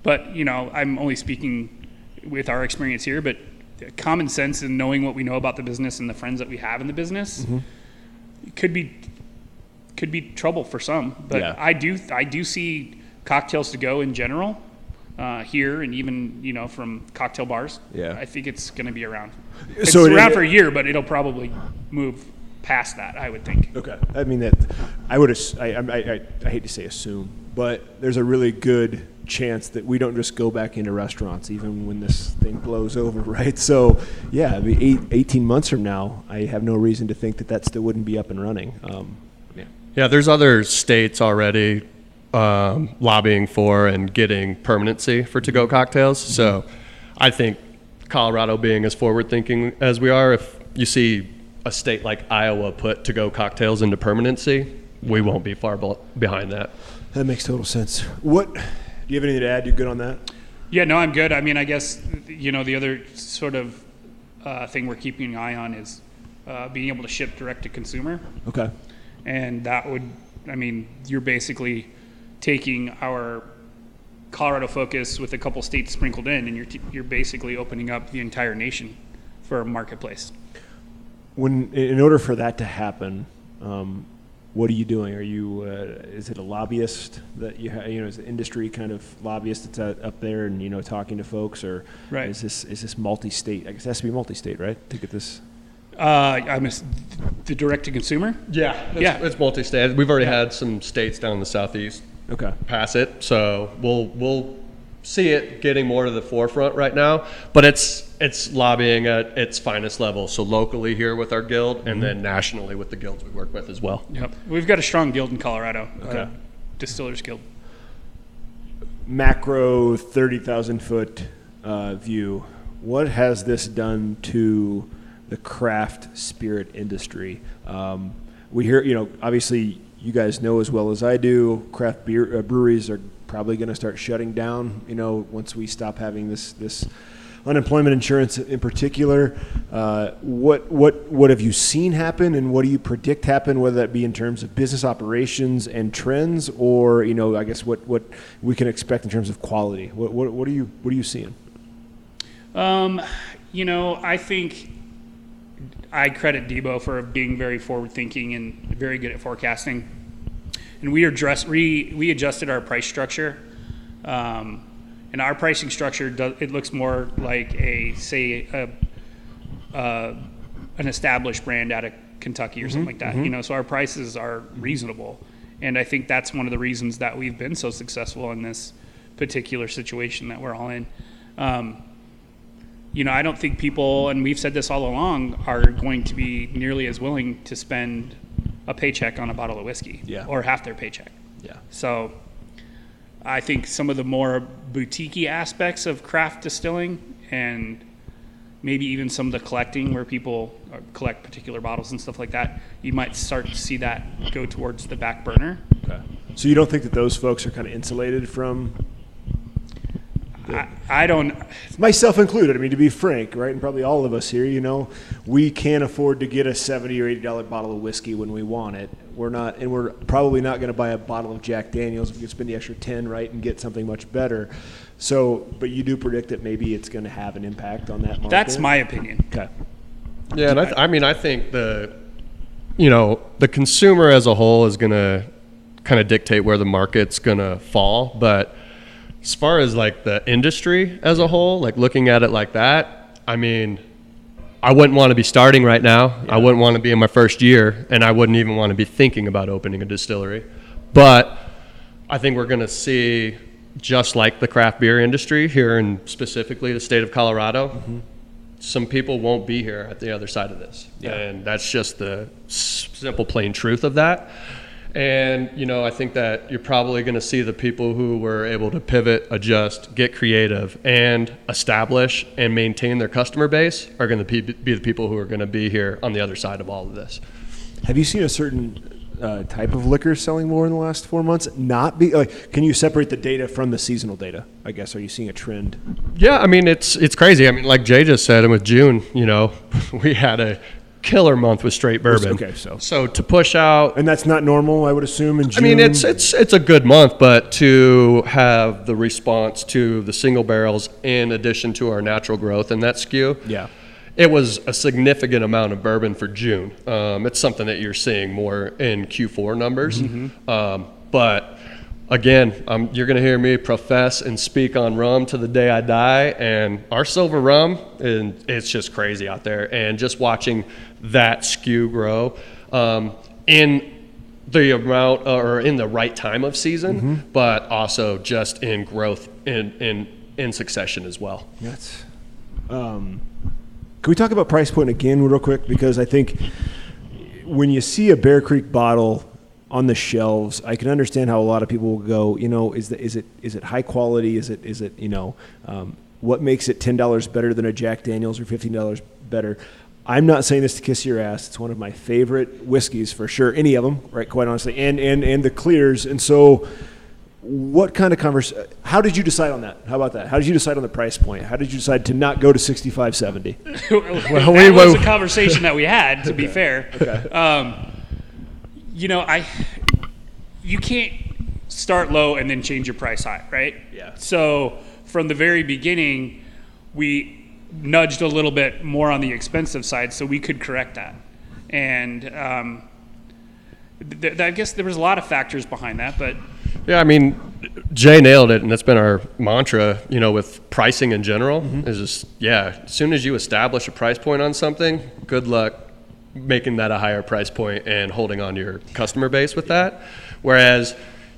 but, you know, I'm only speaking with our experience here, but common sense and knowing what we know about the business and the friends that we have in the business could be could be trouble for some. But Yeah. I do I do see cocktails to go in general uh, here and even you know from cocktail bars. Yeah. I think it's going to be around. It's So it- around for a year, but it'll probably move past that. I would think. Okay. I mean that I would ass- I, I, I, I hate to say assume, but there's a really good chance that we don't just go back into restaurants even when this thing blows over, <laughs> right? So yeah, I mean, eight, 18 months from now, I have no reason to think that that still wouldn't be up and running. Um, yeah. Yeah, there's other states already um, lobbying for and getting permanency for to-go cocktails. So I think Colorado being as forward-thinking as we are, if you see a state like Iowa put to-go cocktails into permanency, we won't be far bel- behind that. That makes total sense. What do you have anything to add? You good on that? Yeah, no, I'm good. I mean, I guess you know the other sort of uh, thing we're keeping an eye on is uh, being able to ship direct to consumer. Okay. and that would i mean you're basically taking our colorado focus with a couple states sprinkled in and you're, t- you're basically opening up the entire nation for a marketplace When in order for that to happen, um, what are you doing? Are you uh, is it a lobbyist that you ha- you know is the industry kind of lobbyist that's out, up there and you know talking to folks or Right. is this is this multi-state? I guess it has to be multi-state, right? To get this. uh, i'm a s the direct to consumer Yeah, it's, Yeah. it's multi-state. We've already had some states down in the southeast Okay. pass it, so we'll we'll see it getting more to the forefront right now. But it's it's lobbying at its finest level. So locally here with our guild, and then nationally with the guilds we work with as well. yep we've got a strong guild in colorado Okay. uh, distillers guild Macro thirty thousand foot uh, view. What has this done to the craft spirit industry? Um, we hear, you know, obviously you guys know as well as I do, craft beer uh, breweries are probably going to start shutting down. You know, once we stop having this this unemployment insurance in particular. Uh, what what what have you seen happen, and what do you predict happen? Whether that be in terms of business operations and trends, or you know, I guess what what we can expect in terms of quality. What what, what are you what are you seeing? Um, you know, I think I credit Debo for being very forward thinking and very good at forecasting. And we address we we adjusted our price structure. Um, and our pricing structure does it looks more like a say a, uh, an established brand out of Kentucky or something like that. You know, so our prices are reasonable, and I think that's one of the reasons that we've been so successful in this particular situation that we're all in. Um, you know, I don't think people, and we've said this all along, are going to be nearly as willing to spend a paycheck on a bottle of whiskey Yeah. or half their paycheck. Yeah. So I think some of the more boutique aspects of craft distilling and maybe even some of the collecting where people uh, collect particular bottles and stuff like that, you might start to see that go towards the back burner. Okay. So you don't think that those folks are kind of insulated from I, I don't, myself included. I mean, to be frank, right, and probably all of us here, you know, we can't afford to get a seventy or eighty dollar bottle of whiskey when we want it. We're not, and we're probably not going to buy a bottle of Jack Daniels if we can spend the extra ten, right, and get something much better. So, but you do predict that maybe it's going to have an impact on that market. that's my opinion. okay. Yeah, and I, th- I mean, I think the, you know, the consumer as a whole is going to kind of dictate where the market's going to fall. But as far as like the industry as a whole, like looking at it like that, I mean, I wouldn't want to be starting right now. I wouldn't want to be in my first year, and I wouldn't even want to be thinking about opening a distillery. But I think we're going to see, just like the craft beer industry here in specifically the state of Colorado, mm-hmm. some people won't be here at the other side of this. Yeah. And that's just the simple, plain truth of that. And, you know, I think that you're probably going to see the people who were able to pivot, adjust, get creative, and establish and maintain their customer base are going to be, the people who are going to be here on the other side of all of this. Have you seen a certain uh, type of liquor selling more in the last four months? Not be like, can you separate the data from the seasonal data? I guess are you seeing a trend? Yeah, I mean it's it's crazy. I mean, like Jay just said, and with June, you know, <laughs> we had a killer month with straight bourbon. okay, so- so to push out And that's not normal, I would assume. In June. I mean, it's it's it's a good month, but to have the response to the single barrels in addition to our natural growth and that SKU, Yeah. it was a significant amount of bourbon for June. Um, it's something that you're seeing more in Q4 numbers, um, but. Again, um, you're going to hear me profess and speak on rum to the day I die, and our silver rum, and it's just crazy out there. And just watching that SKU grow um, in the amount or in the right time of season, but also just in growth in in in succession as well. That's. Um, can we talk about price point again, real quick? Because I think when you see a Bear Creek bottle on the shelves, I can understand how a lot of people will go. You know, is the, is it is it high quality? Is it is it you know um, what makes it ten dollars better than a Jack Daniels or fifteen dollars better? I'm not saying this to kiss your ass. It's one of my favorite whiskeys for sure. Any of them, right? Quite honestly, and and and the clears. And so, what kind of converse? How did you decide on that? How about that? How did you decide on the price point? How did you decide to not go to 65.70? <laughs> that we- was we- a conversation that we had. To be fair, um, you know, I you can't start low and then change your price high, right? Yeah. So from the very beginning, we nudged a little bit more on the expensive side, so we could correct that. And um, th- th- I guess there was a lot of factors behind that, but Yeah, I mean, Jay nailed it, and that's been our mantra. You know, with pricing in general, is just yeah. As soon as you establish a price point on something, good luck making that a higher price point and holding on to your customer base with that. Whereas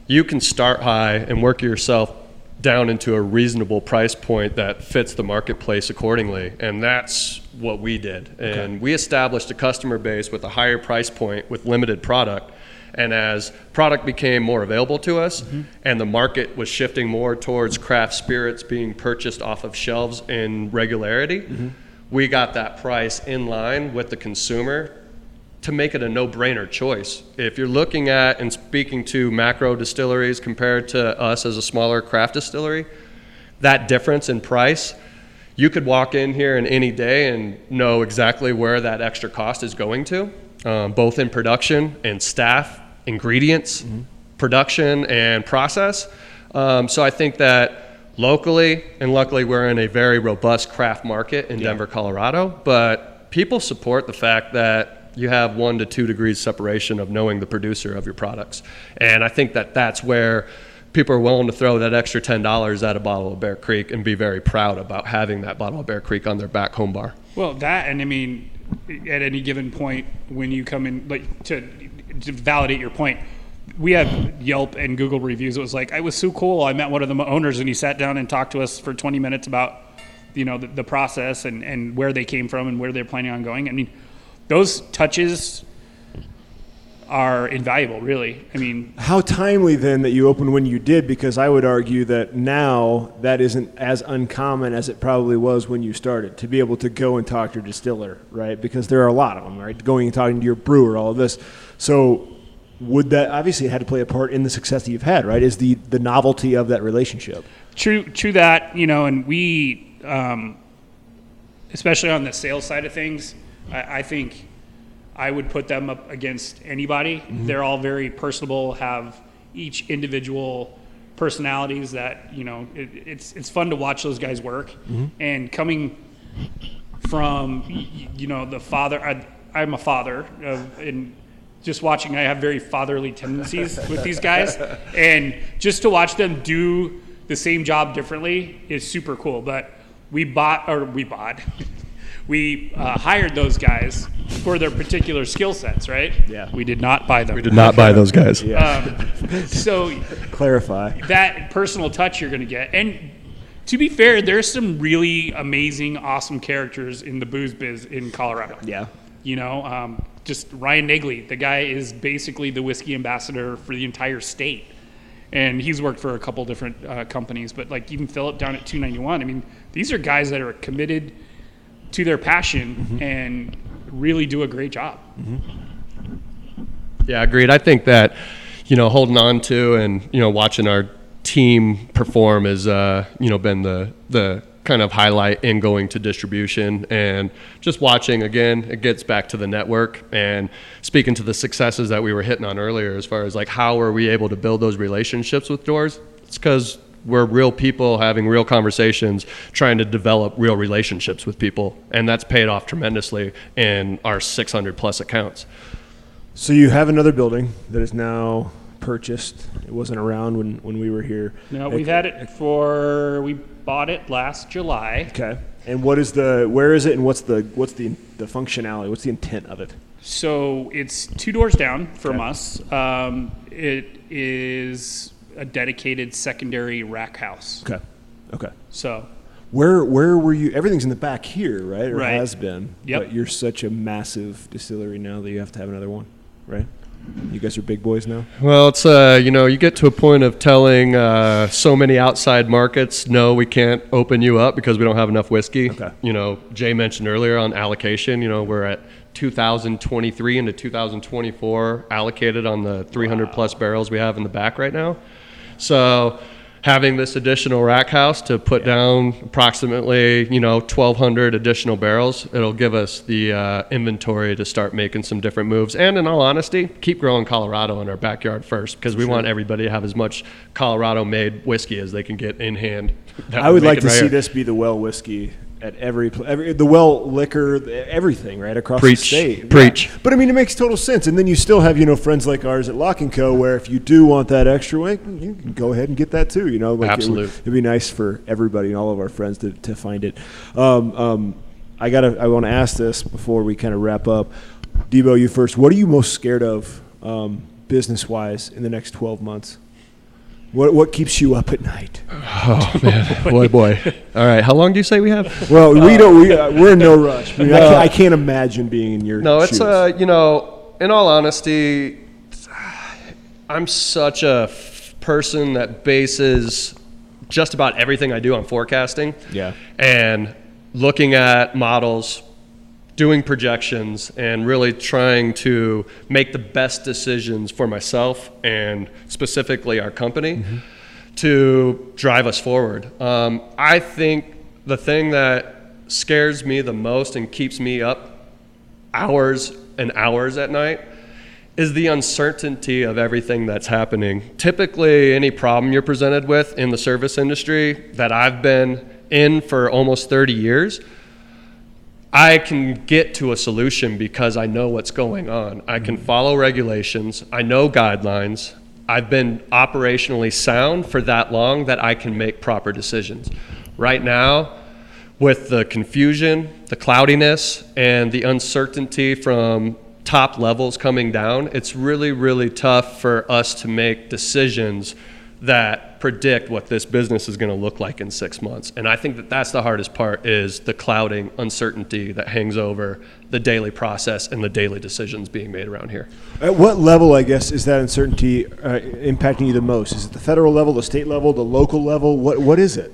you can start high and work yourself down into a reasonable price point that fits the marketplace accordingly. And that's what we did. And we established a customer base with a higher price point with limited product. And as product became more available to us mm-hmm. and the market was shifting more towards craft spirits being purchased off of shelves in regularity, mm-hmm. We got that price in line with the consumer to make it a no-brainer choice. If you're looking at and speaking to macro distilleries compared to us as a smaller craft distillery, that difference in price, you could walk in here in any day and know exactly where that extra cost is going to, um, both in production and staff, ingredients, production and process. Um, so I think that locally, and luckily we're in a very robust craft market in Denver, Colorado, but people support the fact that you have one to two degrees separation of knowing the producer of your products. And I think that that's where people are willing to throw that extra $10 at a bottle of Bear Creek and be very proud about having that bottle of Bear Creek on their back home bar. Well, that and I mean, at any given point when you come in, like to, to validate your point, we had Yelp and Google reviews. It was like, it was so cool. I met one of the owners and he sat down and talked to us for 20 minutes about, you know, the, the process and, and where they came from and where they're planning on going. I mean, those touches are invaluable, really. I mean, How timely then that you opened when you did, because I would argue that now that isn't as uncommon as it probably was when you started to be able to go and talk to your distiller, right? Because there are a lot of them, right? Going and talking to your brewer, all of this. So would that obviously it had to play a part in the success that you've had, right? Is the the novelty of that relationship? true, true that, you know, and we, um, especially on the sales side of things, I, I think I would put them up against anybody. They're all very personable, have each individual personalities that you know. It, it's it's fun to watch those guys work, and coming from you know the father. I, I'm a father, of, and just watching, I have very fatherly tendencies with these guys, and just to watch them do the same job differently is super cool. But we bought, or we bought, <laughs> we uh, hired those guys for their particular skill sets, right? Yeah. We did not buy them. We did not buy those guys. Yeah. So Clarify. that personal touch you're going to get. And to be fair, there's some really amazing, awesome characters in the booze biz in Colorado. Yeah. You know, um, just Ryan Negley, the guy is basically the whiskey ambassador for the entire state. And he's worked for a couple different uh, companies, but like even Philip down at 291. I mean, these are guys that are committed to their passion and really do a great job. Yeah, agreed. I think that, you know, holding on to and, you know, watching our team perform has, uh, you know, been the, the kind of highlight in going to distribution and just watching again, it gets back to the network and speaking to the successes that we were hitting on earlier as far as like how are we able to build those relationships with doors? It's because we're real people having real conversations, trying to develop real relationships with people. And that's paid off tremendously in our 600 plus accounts. So you have another building that is now purchased. It wasn't around when, when we were here. No, we've had it for, we bought it last July. Okay. And what is the where is it and what's the what's the the functionality? What's the intent of it? So it's two doors down from Okay. us. Um, it is a dedicated secondary rack house. Okay. Okay. So Where where were you? Everything's in the back here, right? Or Right. has been. Yep. But you're such a massive distillery now that you have to have another one, right? You guys are big boys now. Well, it's uh, you know, you get to a point of telling uh, so many outside markets, no, we can't open you up because we don't have enough whiskey. Okay. You know, Jay mentioned earlier on allocation. You know, we're at 2023 into 2024 allocated on the 300 plus barrels we have in the back right now. So having this additional rack house to put down approximately you know 1200 additional barrels it'll give us the uh, inventory to start making some different moves. And in all honesty keep growing colorado in our backyard first because we want everybody to have as much colorado made whiskey as they can get in hand I would like to right see here. this be the well whiskey at every, every the well liquor, everything right across Preach. the state. Preach. But I mean, it makes total sense. And then you still have you know friends like ours at Lock and Co. Where if you do want that extra, well, you can go ahead and get that too. You know, like it would- it'd be nice for everybody and all of our friends to, to find it. Um, um, I gotta. I want to ask this before we kind of wrap up. Debo, you first. What are you most scared of, um, business wise, in the next twelve months? What what keeps you up at night? oh man <laughs> boy boy all right how long do you say we have Well, we don't. We, uh, we're in no rush. I, mean, I, can't, I can't imagine being in your. No, it's uh, you know, in all honesty, I'm such a f- person that bases just about everything I do on forecasting. Yeah. And looking at models, doing projections, and really trying to make the best decisions for myself and specifically our company to drive us forward. Um, I think the thing that scares me the most and keeps me up hours and hours at night is the uncertainty of everything that's happening. Typically, any problem you're presented with in the service industry that I've been in for almost 30 years, I can get to a solution because I know what's going on. I can mm-hmm. follow regulations, I know guidelines. I've been operationally sound for that long that I can make proper decisions. Right now, with the confusion, the cloudiness, and the uncertainty from top levels coming down, it's really, really tough for us to make decisions that predict what this business is going to look like in six months. And I think that that's the hardest part is the clouding uncertainty that hangs over the daily process and the daily decisions being made around here. At what level, I guess, is that uncertainty uh, impacting you the most? Is it the federal level, the state level, the local level? What What is it?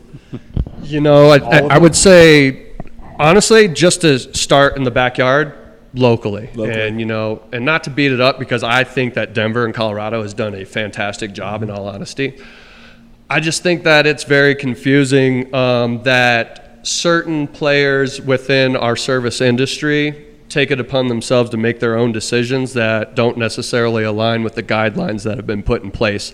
You know, I, I, I would say, honestly, just to start in the backyard, locally. Locally. And, you know, and not to beat it up because I think that Denver and Colorado has done a fantastic job, in all honesty. I just think that it's very confusing um, that certain players within our service industry take it upon themselves to make their own decisions that don't necessarily align with the guidelines that have been put in place.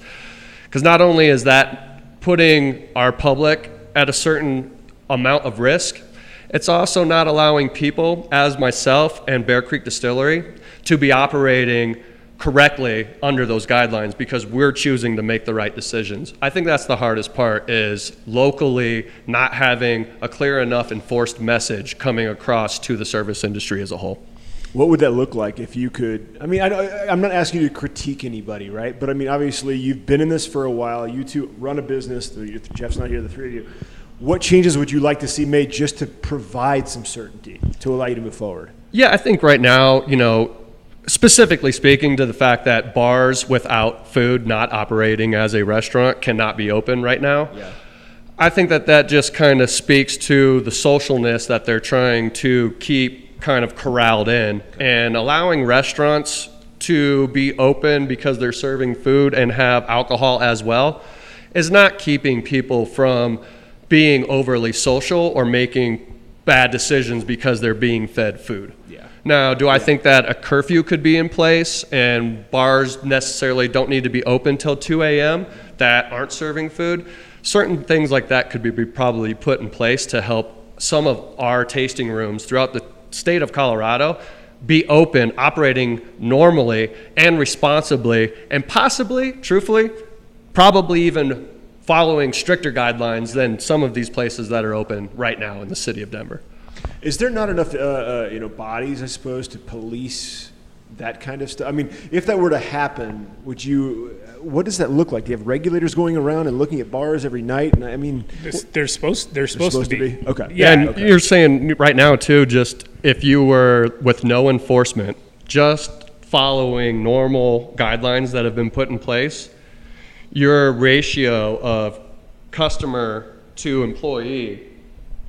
Because not only is that putting our public at a certain amount of risk, it's also not allowing people, as myself and Bear Creek Distillery, to be operating correctly under those guidelines because we're choosing to make the right decisions. I think that's the hardest part is locally not having a clear enough enforced message coming across to the service industry as a whole. What would that look like if you could? I mean, I, I'm not asking you to critique anybody, right? But I mean, obviously, you've been in this for a while. You two run a business. Jeff's not here. The three of you. What changes would you like to see made just to provide some certainty to allow you to move forward? Yeah, I think right now, you know, specifically speaking to the fact that bars without food not operating as a restaurant cannot be open right now. Yeah. I think that that just kind of speaks to the socialness that they're trying to keep kind of corralled in and allowing restaurants to be open because they're serving food and have alcohol as well is not keeping people from being overly social or making bad decisions because they're being fed food. Yeah. Now, do I think that a curfew could be in place and bars necessarily don't need to be open till 2 a.m. that aren't serving food? Certain things like that could be, be probably put in place to help some of our tasting rooms throughout the state of Colorado be open, operating normally and responsibly, and possibly, truthfully, probably even following stricter guidelines than some of these places that are open right now in the city of Denver. Is there not enough, uh, uh, you know, bodies, I suppose, to police that kind of stuff? I mean, if that were to happen, would you? What does that look like? Do you have regulators going around and looking at bars every night? And I mean, This- They're supposed. They're supposed, supposed to, to be. be? Okay. Yeah. and okay. you're saying right now too, just if you were with no enforcement, just following normal guidelines that have been put in place, your ratio of customer to employee,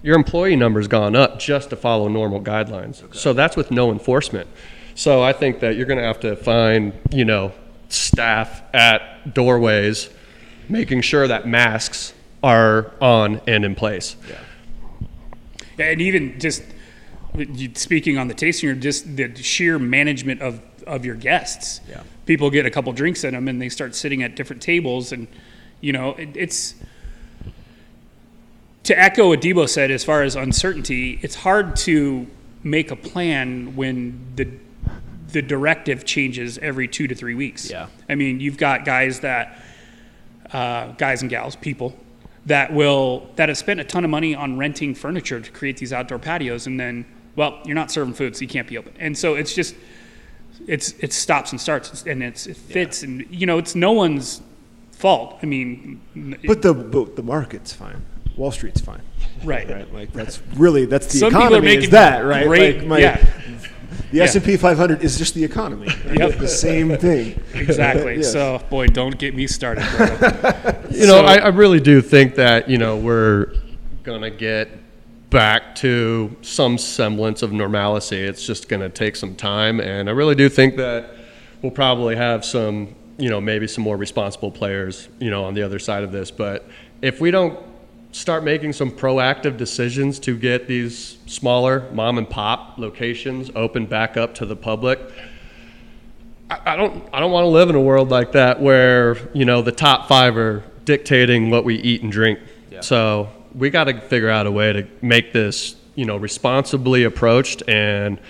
your employee number's gone up just to follow normal guidelines. So that's with no enforcement. So I think that you're going to have to find, you know, staff at doorways making sure that masks are on and in place. Yeah. and even just speaking on the tasting room, just the sheer management of of your guests. Yeah. People get a couple drinks in them, and they start sitting at different tables, and you know it, it's. To echo what Debo said, as far as uncertainty, it's hard to make a plan when the the directive changes every two to three weeks. Yeah. I mean, you've got guys that uh, guys and gals, people that will that have spent a ton of money on renting furniture to create these outdoor patios, and then well, you're not serving food, so you can't be open. And so it's just it's it stops and starts, and it's it fits, and you know it's no one's fault. I mean, but the but the market's fine. Wall Street's fine. right. Right. Like that's really that's the Some people are economy. is making that right? great- like my, yeah. The S and P 500 is just the economy. Yep. the same thing. Exactly. <laughs> Yes. So, boy, don't get me started. brother. <laughs> You know, I, I really do think that, you know, we're going to get back to some semblance of normalcy. It's just going to take some time. And I really do think that we'll probably have some, you know, maybe some more responsible players, you know, on the other side of this. But if we don't start making some proactive decisions to get these smaller mom and pop locations open back up to the public, I I don't I don't want to live in a world like that where you know the top five are dictating what we eat and drink. So we got to figure out a way to make this you know responsibly approached and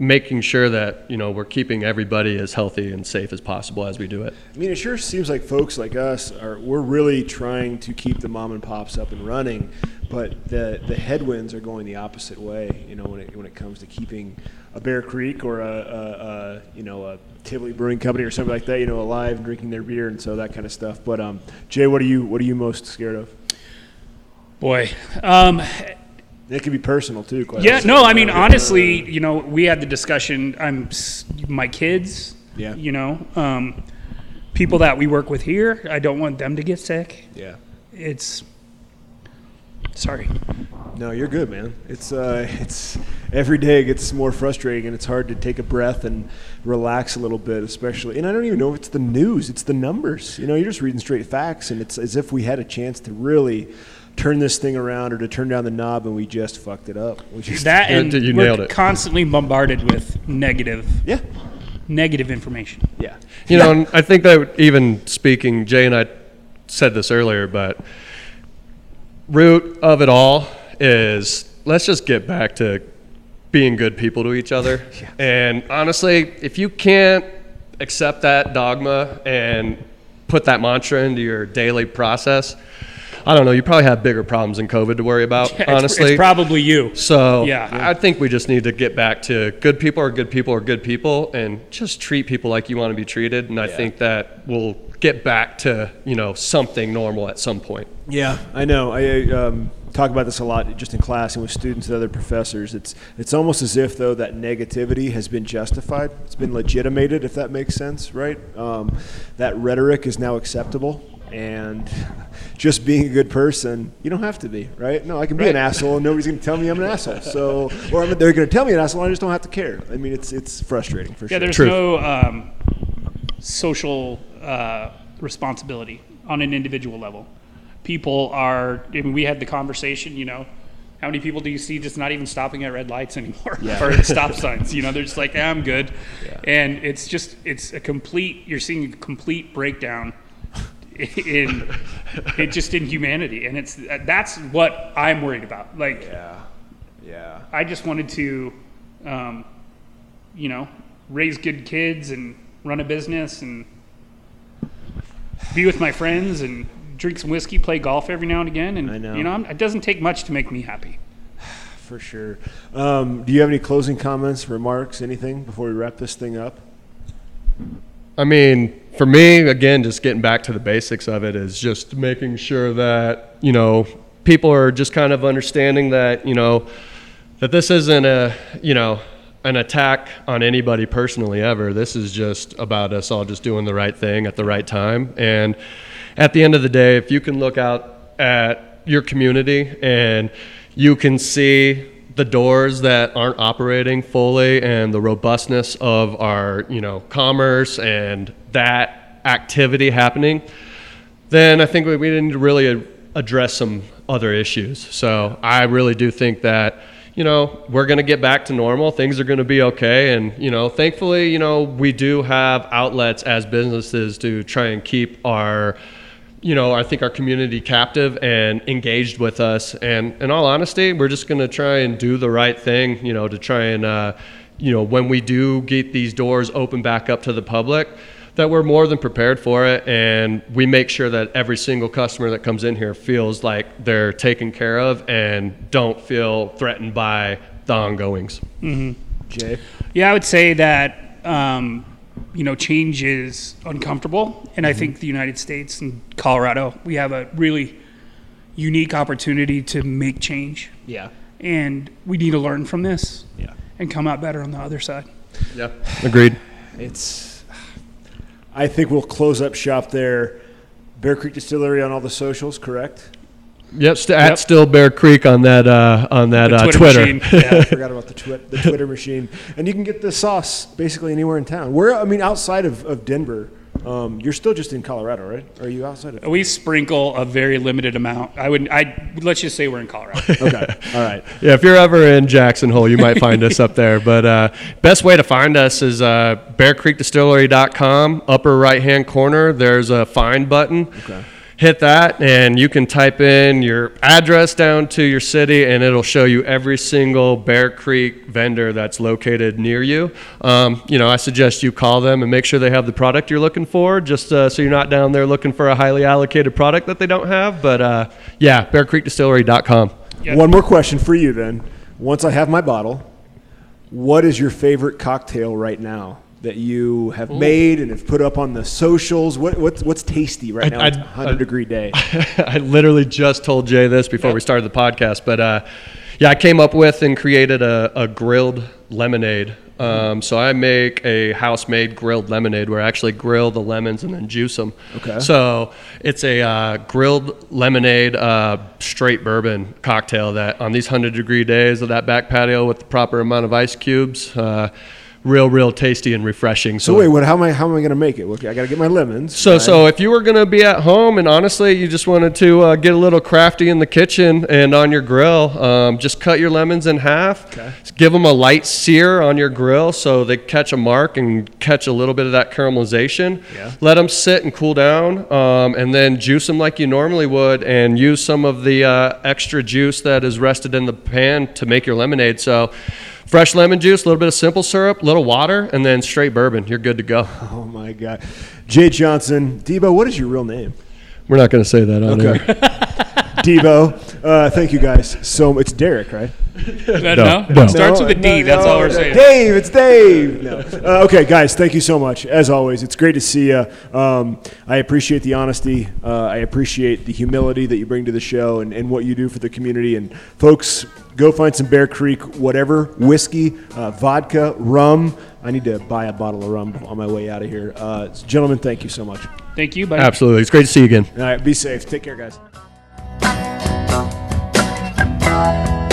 making sure that you know we're keeping everybody as healthy and safe as possible as we do it. I mean, it sure seems like folks like us are we're really trying to keep the mom and pops up and running. but the the headwinds are going the opposite way. You know, when it when it comes to keeping a Bear Creek or a, a, a you know a Tivoli Brewing Company or something like that, you know, alive and drinking their beer and so that kind of stuff. But um, Jay, what are you what are you most scared of? Boy, um, It can be personal too. Yeah, honestly. no, I mean honestly, you know, we had the discussion. I'm my kids. Yeah. You know, um, people that we work with here. I don't want them to get sick. Yeah. It's sorry. No, you're good, man. It's uh, it's every day it gets more frustrating, and it's hard to take a breath and relax a little bit, especially. And I don't even know if it's the news; it's the numbers. You know, you're just reading straight facts, and it's as if we had a chance to really turn this thing around or to turn down the knob, and we just fucked it up. We just That Yeah, and you we're nailed it. constantly bombarded with negative, yeah, negative information. yeah, You know, and I think that even speaking, Jay and I said this earlier, but root of it all is let's just get back to being good people to each other. <laughs> yeah. And honestly, if you can't accept that dogma and put that mantra into your daily process, I don't know, you probably have bigger problems than COVID to worry about, <laughs> It's- honestly. it's probably you. So Yeah. I think we just need to get back to good people are good people are good people and just treat people like you want to be treated. And I think that we'll get back to, you know, something normal at some point. Yeah, I know. I um, talk about this a lot just in class and with students and other professors. It's it's almost as if though that negativity has been justified. It's been legitimated, if that makes sense, right? Um, that rhetoric is now acceptable, and just being a good person, you don't have to be, right? No, I can be an asshole, and nobody's going to tell me I'm an asshole. So, or I'm, they're going to tell me an asshole, and I just don't have to care. I mean, it's it's frustrating for Yeah, sure. Yeah, there's Truth. no um, social uh, responsibility on an individual level. People are. I mean, we had the conversation. You know, how many people do you see just not even stopping at red lights anymore Yeah. <laughs> or at stop signs? You know, they're just like, "Ah, I'm good, and it's just it's a complete. You're seeing a complete breakdown in it just in humanity, and it's that's what I'm worried about. Like, yeah, yeah. I just wanted to, um, you know, raise good kids and run a business and be with my friends and drink some whiskey, play golf every now and again. And I know. you know, I'm- it doesn't take much to make me happy. <sighs> For sure. Um, do you have any closing comments, remarks, anything before we wrap this thing up? I mean, for me, again, just getting back to the basics of it is just making sure that, you know, people are just kind of understanding that, you know, that this isn't a, you know, an attack on anybody personally ever. This is just about us all just doing the right thing at the right time. And at the end of the day, if you can look out at your community and you can see the doors that aren't operating fully and the robustness of our, you know, commerce and that activity happening, then I think we, we need to really address some other issues. So I really do think that, you know, we're going to get back to normal. Things are going to be okay. And, you know, thankfully, you know, we do have outlets as businesses to try and keep our, you know, I think our community captive and engaged with us. And in all honesty, we're just going to try and do the right thing, you know, to try and, uh, you know, when we do get these doors open back up to the public, that we're more than prepared for it. And we make sure that every single customer that comes in here feels like they're taken care of and don't feel threatened by the ongoings. Jay? Yeah, I would say that um, you know change is uncomfortable, and I think the United States and Colorado we have a really unique opportunity to make change, Yeah. and we need to learn from this Yeah. and come out better on the other side. Yeah. Agreed. It's. I think we'll close up shop there. Bear Creek Distillery on all the socials, correct? Yep. St- At still Bear Creek on that, uh, on that The uh, Twitter Twitter. Yeah, I <laughs> forgot about the, twi- the Twitter machine. And you can get the sauce basically anywhere in town. Where, I mean, outside of, of Denver, um, you're still just in Colorado, right? Or are you outside of? We sprinkle a very limited amount. I would. I let's just say we're in Colorado. <laughs> Okay, all right. Yeah, if you're ever in Jackson Hole, you might find us up there. But uh, best way to find us is uh, bearcreekdistillery.com. Upper right hand corner, there's a find button. Okay. Hit that, and you can type in your address down to your city, and it'll show you every single Bear Creek vendor that's located near you. Um, you know, I suggest you call them and make sure they have the product you're looking for, just uh, so you're not down there looking for a highly allocated product that they don't have. But uh, yeah, bearcreekdistillery.com. One more question for you then. Once I have my bottle, what is your favorite cocktail right now that you have made and have put up on the socials? What, what's what's tasty right I- now? It's I- a hundred degree day. <laughs> I literally just told Jay this before we started the podcast, but uh, yeah, I came up with and created a, a grilled lemonade. Um, so I make a house-made grilled lemonade where I actually grill the lemons and then juice them. Okay. So it's a uh, grilled lemonade, uh, straight bourbon cocktail that on these hundred-degree days of that back patio with the proper amount of ice cubes, uh, real, real tasty and refreshing. So wait, what? How am I? How am I going to make it? Okay, I got to get my lemons. So, right? so if you were gonna be at home and honestly you just wanted to uh, get a little crafty in the kitchen and on your grill, um, just cut your lemons in half. Okay. Give them a light sear on your grill so they catch a mark and catch a little bit of that caramelization. Yeah. Let them sit and cool down, um, and then juice them like you normally would, and use some of the uh, extra juice that is rested in the pan to make your lemonade. So. Fresh lemon juice, a little bit of simple syrup, a little water, and then straight bourbon. You're good to go. <laughs> Oh my God, Jay Johnson, Debo. What is your real name? We're not going to say that on Okay. air. <laughs> Debo. Uh, thank you guys so. It's Derek, right? No, No, no, no. Starts with a D. no, that's no, all we're saying. Dave, it's Dave. No. Uh, okay, guys, thank you so much. As always, it's great to see you. Um, I appreciate the honesty. Uh, I appreciate the humility that you bring to the show and, and what you do for the community. And folks, go find some Bear Creek, whatever whiskey, uh, vodka, rum. I need to buy a bottle of rum on my way out of here. Uh, gentlemen, thank you so much. Thank you, buddy. Absolutely. It's great to see you again. All right, be safe. Take care, guys. Música